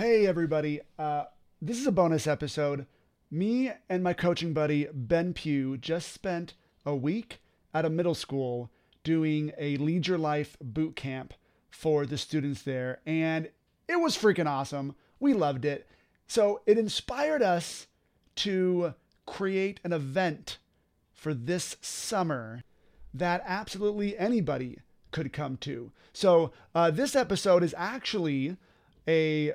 Hey, everybody. Uh, this is a bonus episode. Me and my coaching buddy, Ben Pugh, just spent a week at a middle school doing a Lead Your Life boot camp for the students there. And it was freaking awesome. We loved it. So it inspired us to create an event for this summer that absolutely anybody could come to. So uh, this episode is actually a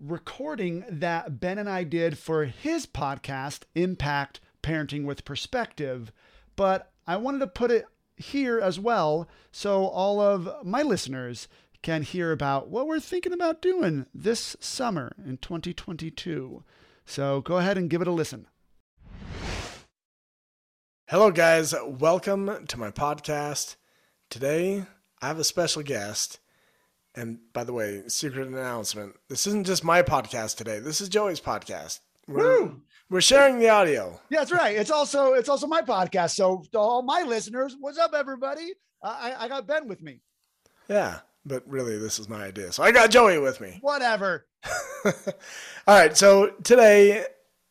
recording that Ben and I did for his podcast, Impact Parenting with Perspective. But I wanted to put it here as well so all of my listeners can hear about what we're thinking about doing this summer in 2022. So go ahead and give it a listen. Hello, guys. Welcome to my podcast. Today, I have a special guest. And by the way, secret announcement this isn't just my podcast today, this is Joey's podcast. We're, Woo! we're sharing the audio. Yeah, that's right. It's also it's also my podcast. So to all my listeners, what's up, everybody? I I got Ben with me. Yeah, but really, this is my idea. So I got Joey with me. Whatever. All right. So today,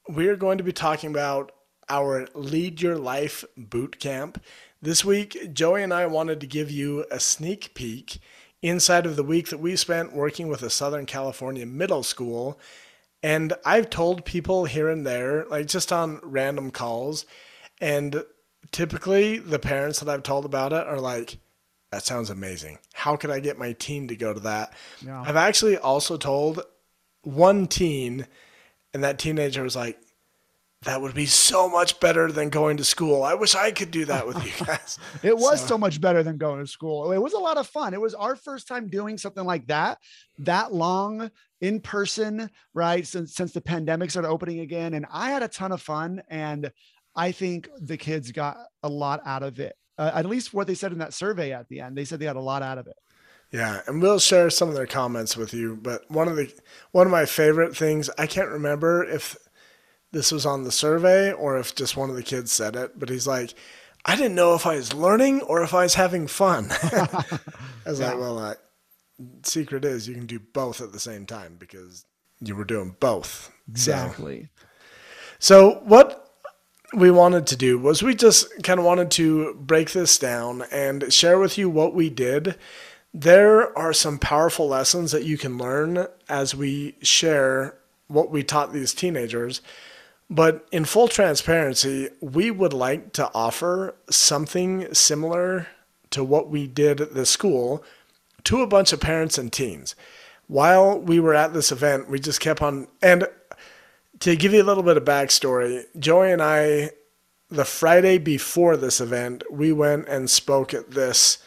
we are going to be talking about our Lead Your Life boot camp. This week, Joey and I wanted to give you a sneak peek inside of the week that we spent working with a Southern California middle school. And I've told people here and there, like just on random calls, and typically the parents that I've told about it are like, that sounds amazing. How could I get my teen to go to that? Yeah. I've actually also told one teen, and that teenager was like, that would be so much better than going to school. I wish I could do that with you guys. It was So- so much better than going to school. It was a lot of fun. It was our first time doing something like that, that long in person, right? Since since the pandemic started opening again, and I had a ton of fun, and I think the kids got a lot out of it. Uh, at least what they said in that survey at the end, they said they got a lot out of it. Yeah, and we'll share some of their comments with you. But one of the one of my favorite things, I can't remember if this was on the survey or if just one of the kids said it, but he's like, I didn't know if I was learning or if I was having fun. I was Yeah. like, well, uh, secret is you can do both at the same time because you were doing both. So- Exactly. So what we wanted to do was we just kind of wanted to break this down and share with you what we did. There are some powerful lessons that you can learn as we share what we taught these teenagers. But in full transparency, we would like to offer something similar to what we did at the school to a bunch of parents and teens. While we were at this event, we just kept on, and to give you a little bit of backstory, Joey and I, the Friday before this event, we went and spoke at this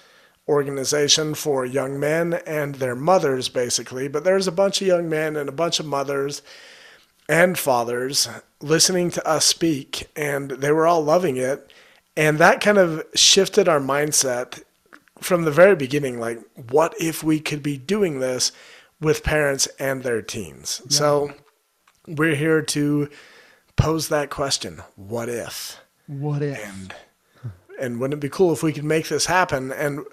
organization for young men and their mothers, basically. But there's a bunch of young men and a bunch of mothers and fathers listening to us speak, and they were all loving it. And that kind of shifted our mindset from the very beginning like, what if we could be doing this with parents and their teens? So we're here to pose that question what if? What if? And, and wouldn't it be cool if we could make this happen? And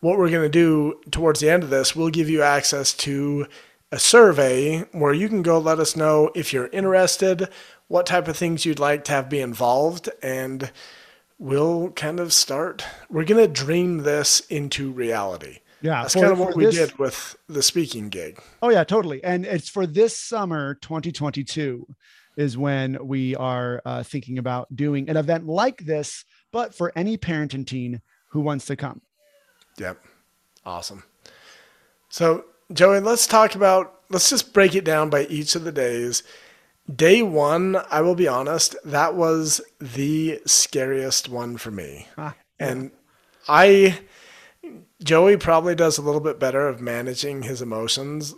what we're going to do towards the end of this, we'll give you access to a survey where you can go let us know if you're interested, what type of things you'd like to have be involved, and we'll kind of start. We're going to dream this into reality. Yeah, That's for- kind of what we this- did with the speaking gig. Oh yeah, totally. And it's for this summer 2022 is when we are uh, thinking about doing an event like this, but for any parent and teen who wants to come. Yep. Awesome. So, Joey, let's talk about, let's just break it down by each of the days. Day one, I will be honest, that was the scariest one for me. Ah, And I, Joey probably does a little bit better of managing his emotions.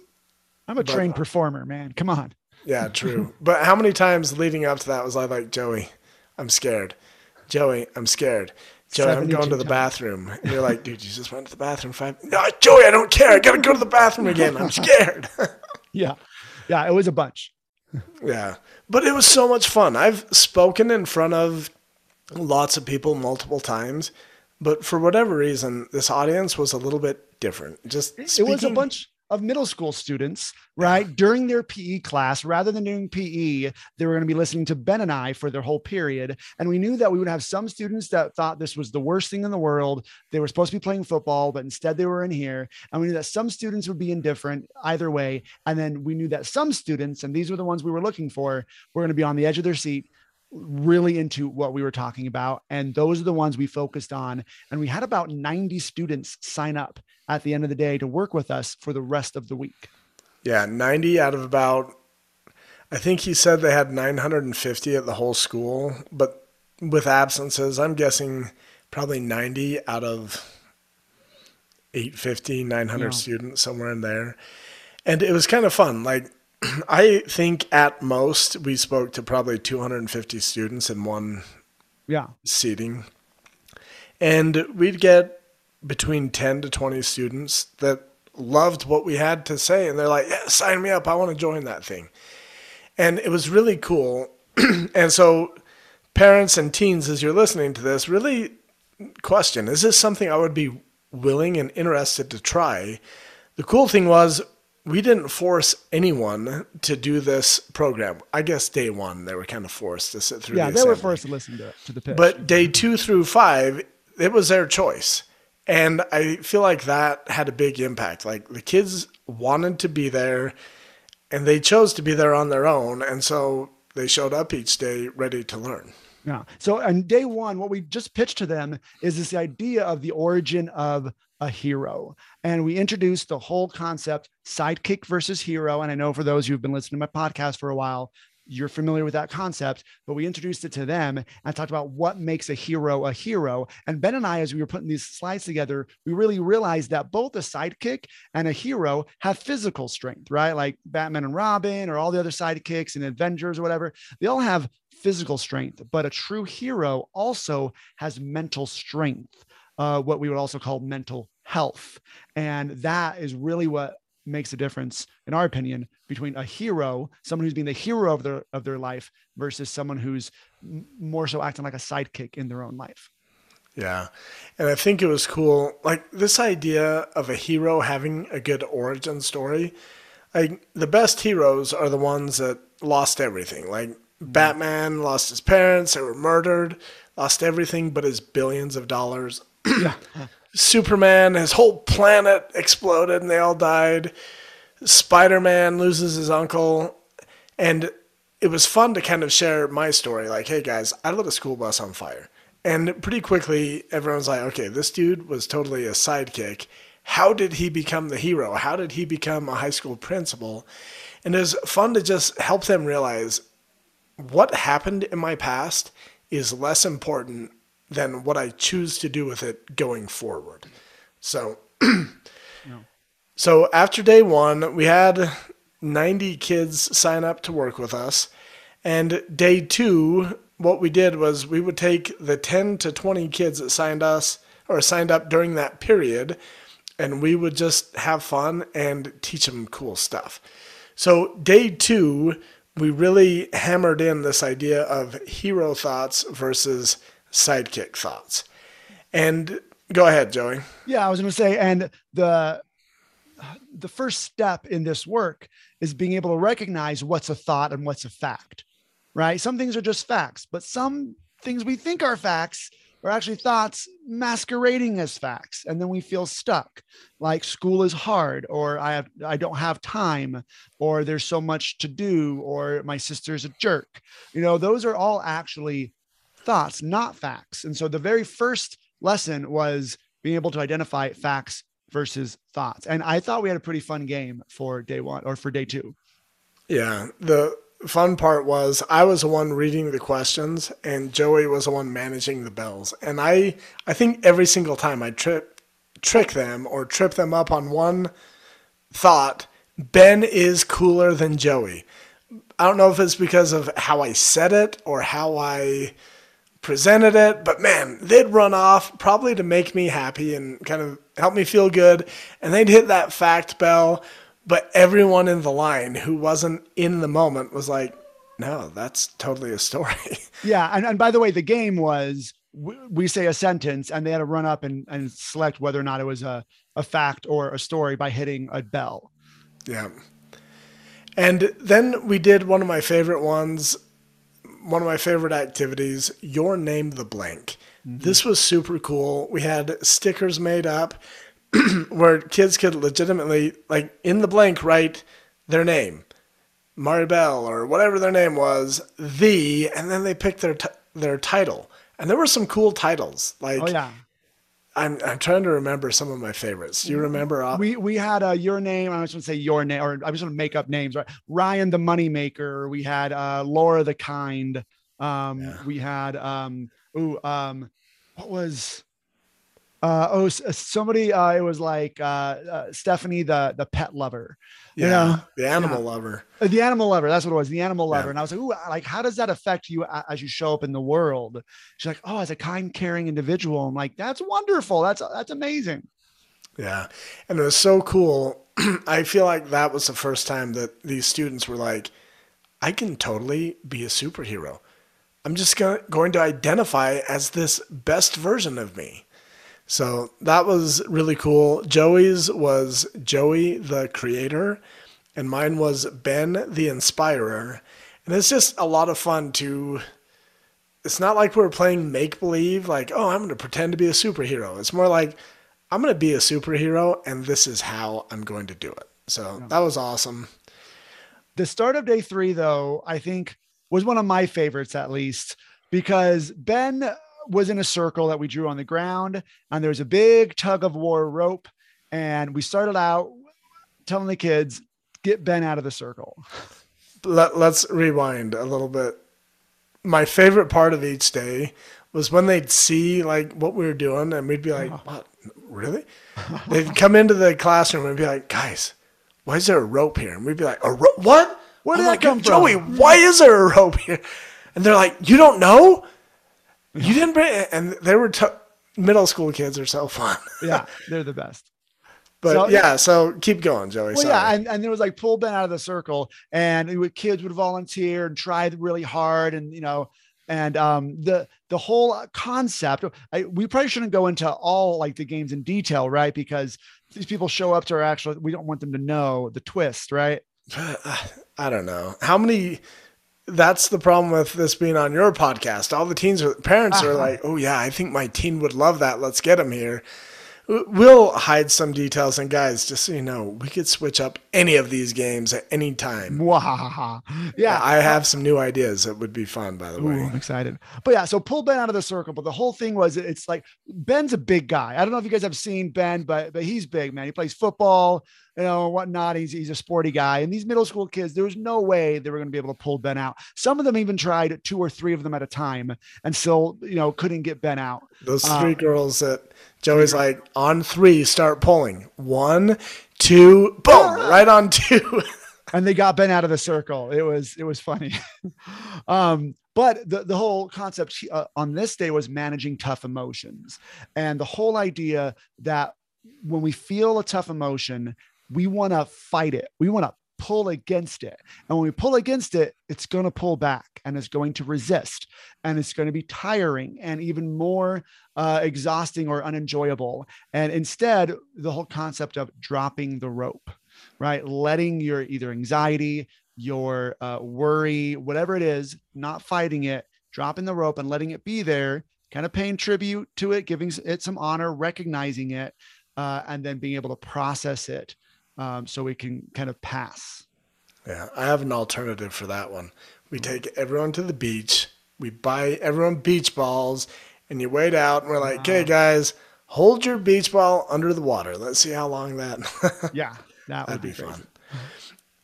I'm a But- trained performer, man. Come on. Yeah, true. but how many times leading up to that was I like, Joey, I'm scared. Joey, I'm scared. Joey, I'm going to the times. bathroom. And you're like, dude, you just went to the bathroom five. No, Joey, I don't care. I got to go to the bathroom again. I'm scared. Yeah. Yeah, it was a bunch. Yeah. But it was so much fun. I've spoken in front of lots of people multiple times. But for whatever reason, this audience was a little bit different. Just It was a bunch of middle school students, right? During their PE class, rather than doing PE, they were going to be listening to Ben and I for their whole period. And we knew that we would have some students that thought this was the worst thing in the world. They were supposed to be playing football, but instead they were in here. And we knew that some students would be indifferent either way. And then we knew that some students, and these were the ones we were looking for, were going to be on the edge of their seat really into what we were talking about. And those are the ones we focused on. And we had about 90 students sign up at the end of the day to work with us for the rest of the week. Yeah, 90 out of about, I think he said they had 950 at the whole school, but with absences, I'm guessing probably 90 out of 850, 900 yeah. students, somewhere in there. And it was kind of fun. Like, I think at most we spoke to probably 250 students in one yeah seating. And we'd get between 10 to 20 students that loved what we had to say and they're like, "Yeah, sign me up. I want to join that thing." And it was really cool. and so parents and teens as you're listening to this, really question, is this something I would be willing and interested to try? The cool thing was we didn't force anyone to do this program. I guess day one they were kind of forced to sit through. Yeah, the they were forced to listen to, to the pitch. But day two through five, it was their choice, and I feel like that had a big impact. Like the kids wanted to be there, and they chose to be there on their own, and so they showed up each day ready to learn. Yeah. So on day one, what we just pitched to them is this idea of the origin of a hero. And we introduced the whole concept sidekick versus hero. And I know for those who've been listening to my podcast for a while, you're familiar with that concept, but we introduced it to them and talked about what makes a hero a hero. And Ben and I, as we were putting these slides together, we really realized that both a sidekick and a hero have physical strength, right? Like Batman and Robin or all the other sidekicks and Avengers or whatever, they all have physical strength, but a true hero also has mental strength uh, what we would also call mental health. And that is really what makes a difference, in our opinion, between a hero, someone who's being the hero of their of their life, versus someone who's more so acting like a sidekick in their own life. Yeah. And I think it was cool. Like this idea of a hero having a good origin story. Like the best heroes are the ones that lost everything. Like mm-hmm. Batman lost his parents, they were murdered, lost everything but his billions of dollars yeah. Superman, his whole planet exploded and they all died. Spider Man loses his uncle. And it was fun to kind of share my story like, hey guys, I lit a school bus on fire. And pretty quickly, everyone's like, okay, this dude was totally a sidekick. How did he become the hero? How did he become a high school principal? And it was fun to just help them realize what happened in my past is less important than what I choose to do with it going forward. So, no. so after day one, we had 90 kids sign up to work with us. And day two, what we did was we would take the 10 to 20 kids that signed us or signed up during that period, and we would just have fun and teach them cool stuff. So, day two, we really hammered in this idea of hero thoughts versus sidekick thoughts. And go ahead, Joey. Yeah, I was going to say, and the the first step in this work is being able to recognize what's a thought and what's a fact, right? Some things are just facts, but some things we think are facts are actually thoughts masquerading as facts and then we feel stuck like school is hard or i have i don't have time or there's so much to do or my sister's a jerk you know those are all actually thoughts, not facts. And so the very first lesson was being able to identify facts versus thoughts. And I thought we had a pretty fun game for day one or for day two. Yeah. The fun part was I was the one reading the questions and Joey was the one managing the bells. And I I think every single time I trip trick them or trip them up on one thought, Ben is cooler than Joey. I don't know if it's because of how I said it or how I presented it, but man, they'd run off probably to make me happy and kind of help me feel good. And they'd hit that fact bell, but everyone in the line who wasn't in the moment was like, no, that's totally a story. Yeah. And, and by the way, the game was we say a sentence and they had to run up and, and select whether or not it was a, a fact or a story by hitting a bell. Yeah. And then we did one of my favorite ones, one of my favorite activities, Your Name the Blank. Mm-hmm. This was super cool. We had stickers made up where kids could legitimately, like, in the blank, write their name, Maribel or whatever their name was, the, and then they picked their t- their title. And there were some cool titles. Like, oh yeah, I'm I'm trying to remember some of my favorites. Do you remember? Uh, we we had uh, your name. I was going to say your name, or I was going to make up names. Right, Ryan the Moneymaker. We had uh, Laura the Kind. Um, yeah. We had um, ooh, um, what was uh, oh, somebody, uh, it was like uh, uh, Stephanie, the the pet lover. Yeah, you know? the animal yeah. lover. Uh, the animal lover. That's what it was. The animal lover. Yeah. And I was like, ooh, like how does that affect you as you show up in the world? She's like, oh, as a kind, caring individual. I'm like, that's wonderful. That's that's amazing. Yeah, and it was so cool. I feel like that was the first time that these students were like, I can totally be a superhero. I'm just going to identify as this best version of me. So that was really cool. Joey's was Joey the creator, and mine was Ben the inspirer. And it's just a lot of fun to. It's not like we're playing make believe, like, oh, I'm going to pretend to be a superhero. It's more like, I'm going to be a superhero, and this is how I'm going to do it. So that was awesome. The start of day three, though, I think was one of my favorites, at least, because Ben was in a circle that we drew on the ground, and there was a big tug of war rope. And we started out telling the kids, get Ben out of the circle. Let, let's rewind a little bit. My favorite part of each day was when they'd see like what we were doing, and we'd be like, oh. "What? Really?" they'd come into the classroom and be like, "Guys, why is there a rope here?" And we'd be like, "A rope? What? Where did oh that come from?" Joey, why is there a rope here? And they're like, "You don't know?" You didn't bring, and they were t- middle school kids are so fun. yeah, they're the best. But so, yeah, so keep going, Joey. Well, Sorry. yeah, and, and there was like pull Ben out of the circle, and would, kids would volunteer and try really hard, and you know, and um, the the whole concept. I, we probably shouldn't go into all like the games in detail, right? Because these people show up to our actual. We don't want them to know the twist, right? I don't know how many that's the problem with this being on your podcast. All the teens, parents uh-huh. are like, "Oh yeah, I think my teen would love that. Let's get him here." We'll hide some details, and guys, just so you know, we could switch up any of these games at any time. yeah, I have some new ideas that would be fun. By the way, I'm excited. But yeah, so pull Ben out of the circle. But the whole thing was, it's like Ben's a big guy. I don't know if you guys have seen Ben, but but he's big, man. He plays football you know, whatnot. He's, he's a sporty guy. And these middle school kids, there was no way they were going to be able to pull Ben out. Some of them even tried two or three of them at a time and still, you know, couldn't get Ben out. Those three uh, girls that Joey's like, on three, start pulling. One, two, boom, right on two. and they got Ben out of the circle. It was, it was funny. um, but the, the whole concept uh, on this day was managing tough emotions and the whole idea that when we feel a tough emotion we want to fight it. We want to pull against it. And when we pull against it, it's going to pull back and it's going to resist and it's going to be tiring and even more uh, exhausting or unenjoyable. And instead, the whole concept of dropping the rope, right? Letting your either anxiety, your uh, worry, whatever it is, not fighting it, dropping the rope and letting it be there, kind of paying tribute to it, giving it some honor, recognizing it, uh, and then being able to process it um, so we can kind of pass. Yeah, I have an alternative for that one. We take everyone to the beach, we buy everyone beach balls, and you wait out, and we're like, "Okay, guys, hold your beach ball under the water. Let's see how long that." yeah, that would be, be fun.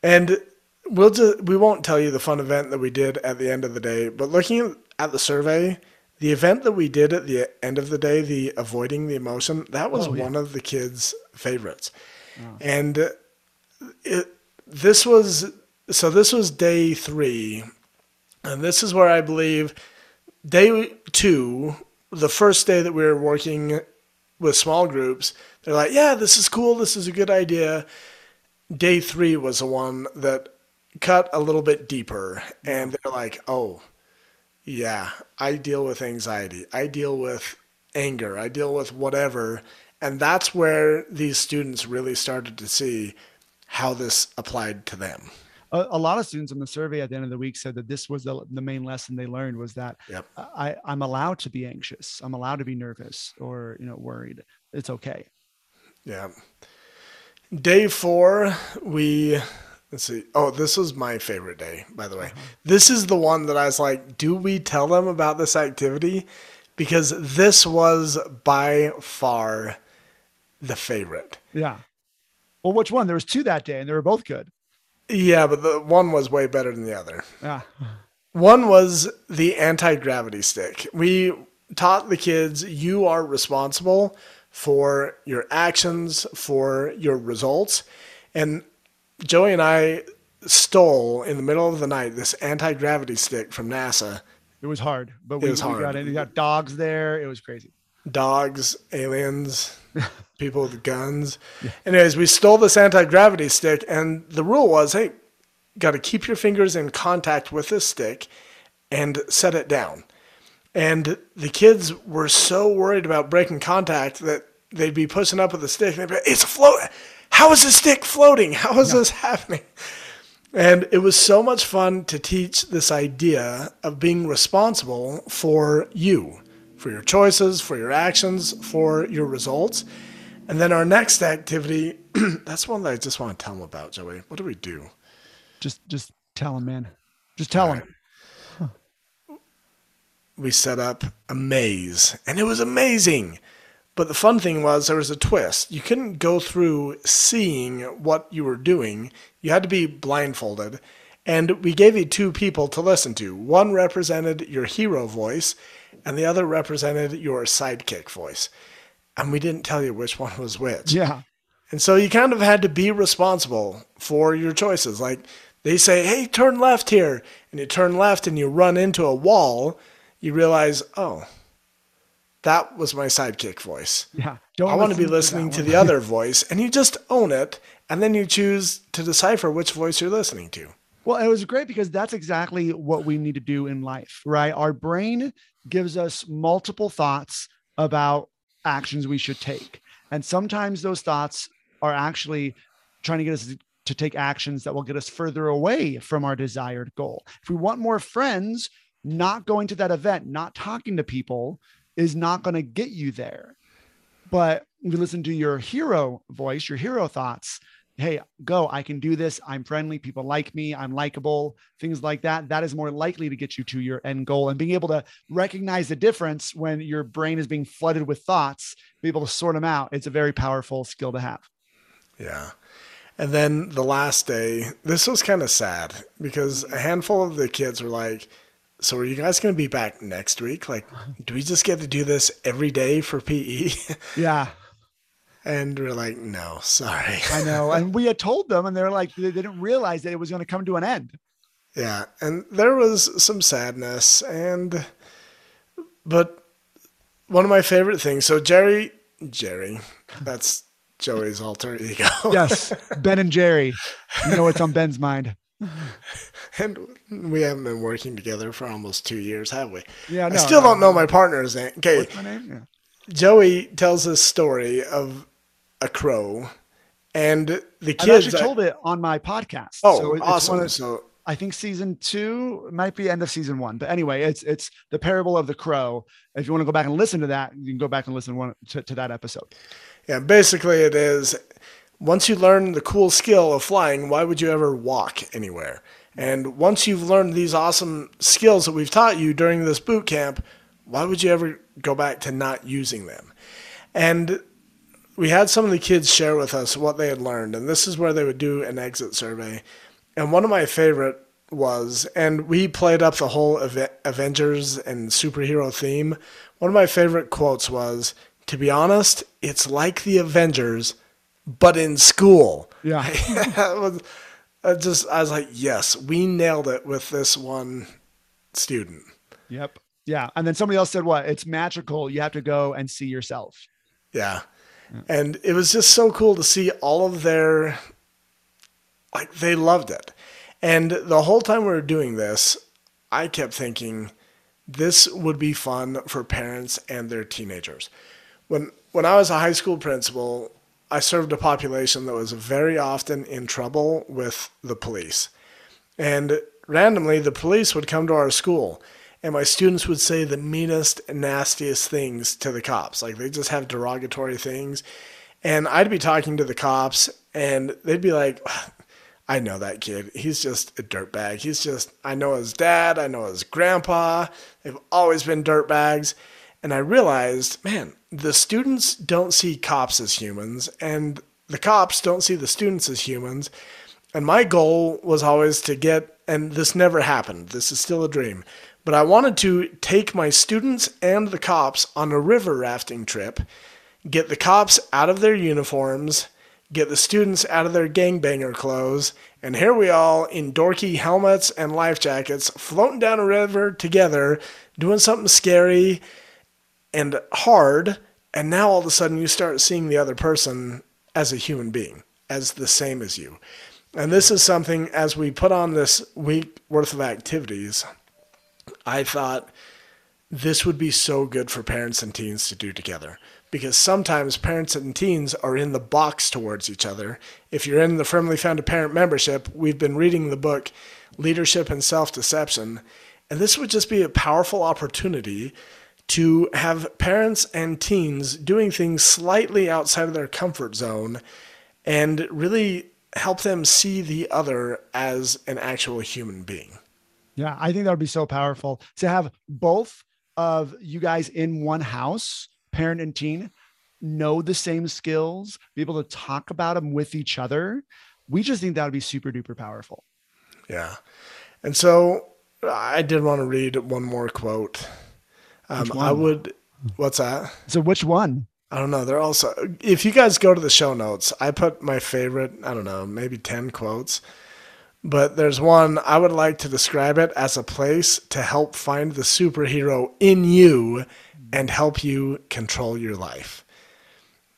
And we'll just we won't tell you the fun event that we did at the end of the day, but looking at the survey, the event that we did at the end of the day, the avoiding the emotion, that was oh, yeah. one of the kids' favorites. Oh. And uh, it, this was so this was day three, and this is where I believe day two, the first day that we were working with small groups, they're like, "Yeah, this is cool. This is a good idea." Day three was the one that cut a little bit deeper, and they're like, "Oh, yeah, I deal with anxiety. I deal with anger. I deal with whatever." And that's where these students really started to see how this applied to them. A, a, lot of students in the survey at the end of the week said that this was the, the main lesson they learned was that yep. I, I'm allowed to be anxious. I'm allowed to be nervous or, you know, worried. It's okay. Yeah. Day four, we let's see. Oh, this was my favorite day, by the way. Uh-huh. This is the one that I was like, do we tell them about this activity? Because this was by far the favorite. Yeah. Well, which one? There was two that day, and they were both good. Yeah, but the one was way better than the other. Yeah. One was the anti gravity stick. We taught the kids you are responsible for your actions, for your results. And Joey and I stole in the middle of the night this anti gravity stick from NASA. It was hard, but we, we got it. We got dogs there. It was crazy. Dogs, aliens, people with guns. Yeah. Anyways, we stole this anti gravity stick, and the rule was hey, got to keep your fingers in contact with this stick and set it down. And the kids were so worried about breaking contact that they'd be pushing up with the stick and they'd be like, it's floating. How is the stick floating? How is this happening? And it was so much fun to teach this idea of being responsible for you for your choices, for your actions, for your results. And then our next activity, that's one that I just want to tell them about, Joey. What do we do? Just just tell them, man. Just tell them. Huh. We set up a maze, and it was amazing. But the fun thing was there was a twist. You couldn't go through seeing what you were doing. You had to be blindfolded. And we gave you two people to listen to. One represented your hero voice, and the other represented your sidekick voice. And we didn't tell you which one was which. Yeah. And so you kind of had to be responsible for your choices. Like they say, hey, turn left here. And you turn left and you run into a wall. You realize, oh, that was my sidekick voice. Yeah. Don't I want to be listening to, to the other voice. And you just own it. And then you choose to decipher which voice you're listening to. Well, it was great because that's exactly what we need to do in life, right? Our brain gives us multiple thoughts about actions we should take. And sometimes those thoughts are actually trying to get us to take actions that will get us further away from our desired goal. If we want more friends, not going to that event, not talking to people is not going to get you there. But you listen to your hero voice, your hero thoughts, hey, go, I can do this. I'm friendly. People like me. I'm likable, things like that. That is more likely to get you to your end goal. And being able to recognize the difference when your brain is being flooded with thoughts, be able to sort them out. It's a very powerful skill to have. Yeah. And then the last day, this was kind of sad because a handful of the kids were like, so are you guys going to be back next week? Like, do we just get to do this every day for PE? Yeah. And we're like, no, sorry. I know. And we had told them, and they're like, they didn't realize that it was going to come to an end. Yeah. And there was some sadness. And, but one of my favorite things. So, Jerry, Jerry, that's Joey's alter ego. yes. Ben and Jerry. You know what's on Ben's mind. and we haven't been working together for almost two years, have we? Yeah, no, I still no, don't know my partner's name. Okay. What's my name? Yeah. Joey tells this story of a crow, and the kids. I actually told it on my podcast. Oh, so awesome! Of, so I think season two might be end of season one, but anyway, it's it's the parable of the crow. If you want to go back and listen to that, you can go back and listen one, to, to that episode. Yeah, basically, it is once you learn the cool skill of flying, why would you ever walk anywhere? And once you've learned these awesome skills that we've taught you during this boot camp, why would you ever go back to not using them? And we had some of the kids share with us what they had learned, and this is where they would do an exit survey. And one of my favorite was, and we played up the whole Avengers and superhero theme. One of my favorite quotes was, "To be honest, it's like the Avengers, but in school." Yeah, was, I just I was like, yes, we nailed it with this one student. Yep. Yeah, and then somebody else said, "What? It's magical. You have to go and see yourself." Yeah. And it was just so cool to see all of their, like, they loved it. And the whole time we were doing this, I kept thinking this would be fun for parents and their teenagers. When, when I was a high school principal, I served a population that was very often in trouble with the police. And randomly, the police would come to our school, and my students would say the meanest, nastiest things to the cops. Like they just have derogatory things. And I'd be talking to the cops, and they'd be like, I know that kid. He's just a dirtbag. He's just, I know his dad, I know his grandpa. They've always been dirtbags. And I realized, man, the students don't see cops as humans, and the cops don't see the students as humans. And my goal was always to get, and this never happened, this is still a dream, but I wanted to take my students and the cops on a river rafting trip, get the cops out of their uniforms, get the students out of their gangbanger clothes, and here we all in dorky helmets and life jackets floating down a river together, doing something scary and hard. And now all of a sudden you start seeing the other person as a human being, as the same as you. And this is something, as we put on this week worth of activities, I thought this would be so good for parents and teens to do together. Because sometimes parents and teens are in the box towards each other. If you're in the Firmly Founded Parent membership, we've been reading the book Leadership and Self Deception. And this would just be a powerful opportunity to have parents and teens doing things slightly outside of their comfort zone and really help them see the other as an actual human being. Yeah, I think that would be so powerful to have both of you guys in one house, parent and teen, know the same skills, be able to talk about them with each other. We just think that would be super duper powerful. Yeah. And so I did want to read one more quote. Um, I would, what's that? So, which one? I don't know. They're also, if you guys go to the show notes, I put my favorite, I don't know, maybe 10 quotes. But there's one I would like to describe it as a place to help find the superhero in you and help you control your life.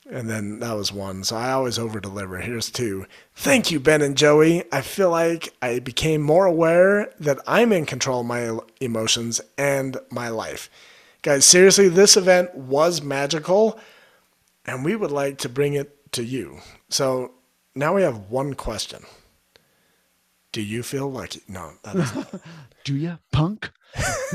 And then that was one. So I always over deliver. Here's two. Thank you, Ben and Joey. I feel like I became more aware that I'm in control of my emotions and my life. Guys, seriously, this event was magical and we would like to bring it to you. So now we have one question. Do you feel lucky? No, Do you, punk?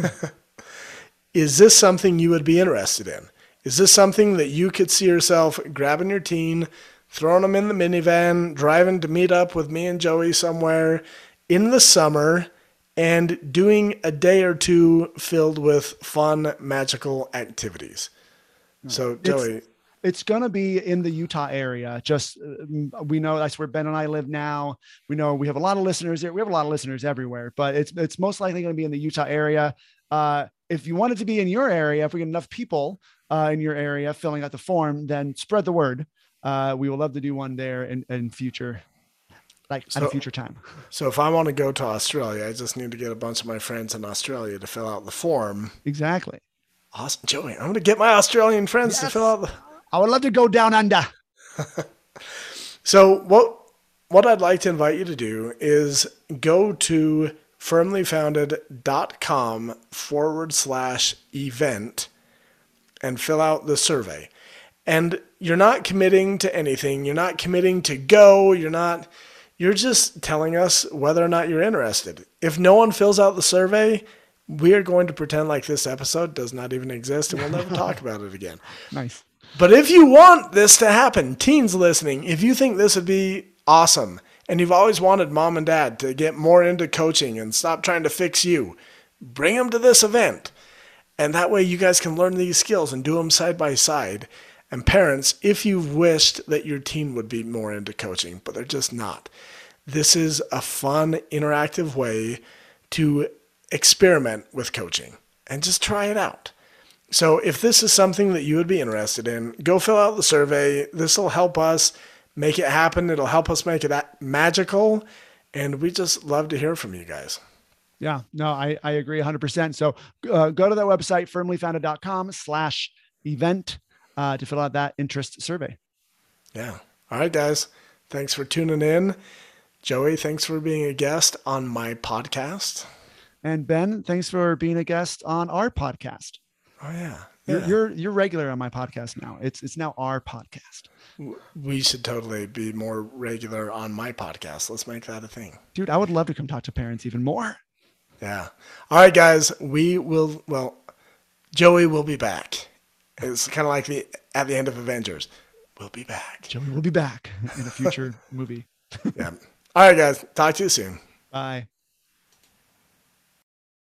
is this something you would be interested in? Is this something that you could see yourself grabbing your teen, throwing them in the minivan, driving to meet up with me and Joey somewhere in the summer, and doing a day or two filled with fun, magical activities? So, Joey, it's, it's going to be in the Utah area. Just uh, we know that's where Ben and I live now. We know we have a lot of listeners there. We have a lot of listeners everywhere, but it's it's most likely going to be in the Utah area. Uh, if you want it to be in your area, if we get enough people uh, in your area filling out the form, then spread the word. Uh, we will love to do one there in, in future, like so, at a future time. So if I want to go to Australia, I just need to get a bunch of my friends in Australia to fill out the form. Exactly. Awesome, Joey. I'm going to get my Australian friends yes. to fill out the. I would love to go down under. so what what I'd like to invite you to do is go to firmlyfounded.com forward slash event and fill out the survey. And you're not committing to anything. You're not committing to go. You're not, you're just telling us whether or not you're interested. If no one fills out the survey, we are going to pretend like this episode does not even exist and we'll never talk about it again. Nice. But if you want this to happen, teens listening, if you think this would be awesome and you've always wanted mom and dad to get more into coaching and stop trying to fix you, bring them to this event. And that way you guys can learn these skills and do them side by side. And parents, if you've wished that your teen would be more into coaching, but they're just not, this is a fun, interactive way to experiment with coaching and just try it out. So if this is something that you would be interested in, go fill out the survey. This will help us make it happen. It'll help us make it magical. And we just love to hear from you guys. Yeah, no, I, I agree 100%. So uh, go to that website, firmlyfounded.com slash event uh, to fill out that interest survey. Yeah. All right, guys. Thanks for tuning in. Joey, thanks for being a guest on my podcast. And Ben, thanks for being a guest on our podcast. Oh, yeah. You're, you're you're regular on my podcast now. It's it's now our podcast, We should totally be more regular on my podcast. Let's make that a thing. dude. I would love to come talk to parents even more. Yeah. All right, guys. We will. Well, Joey will be back. It's kind of like the at the end of Avengers. We'll be back. Joey will be back in a future movie. Yeah. All right, guys. Talk to you soon. Bye.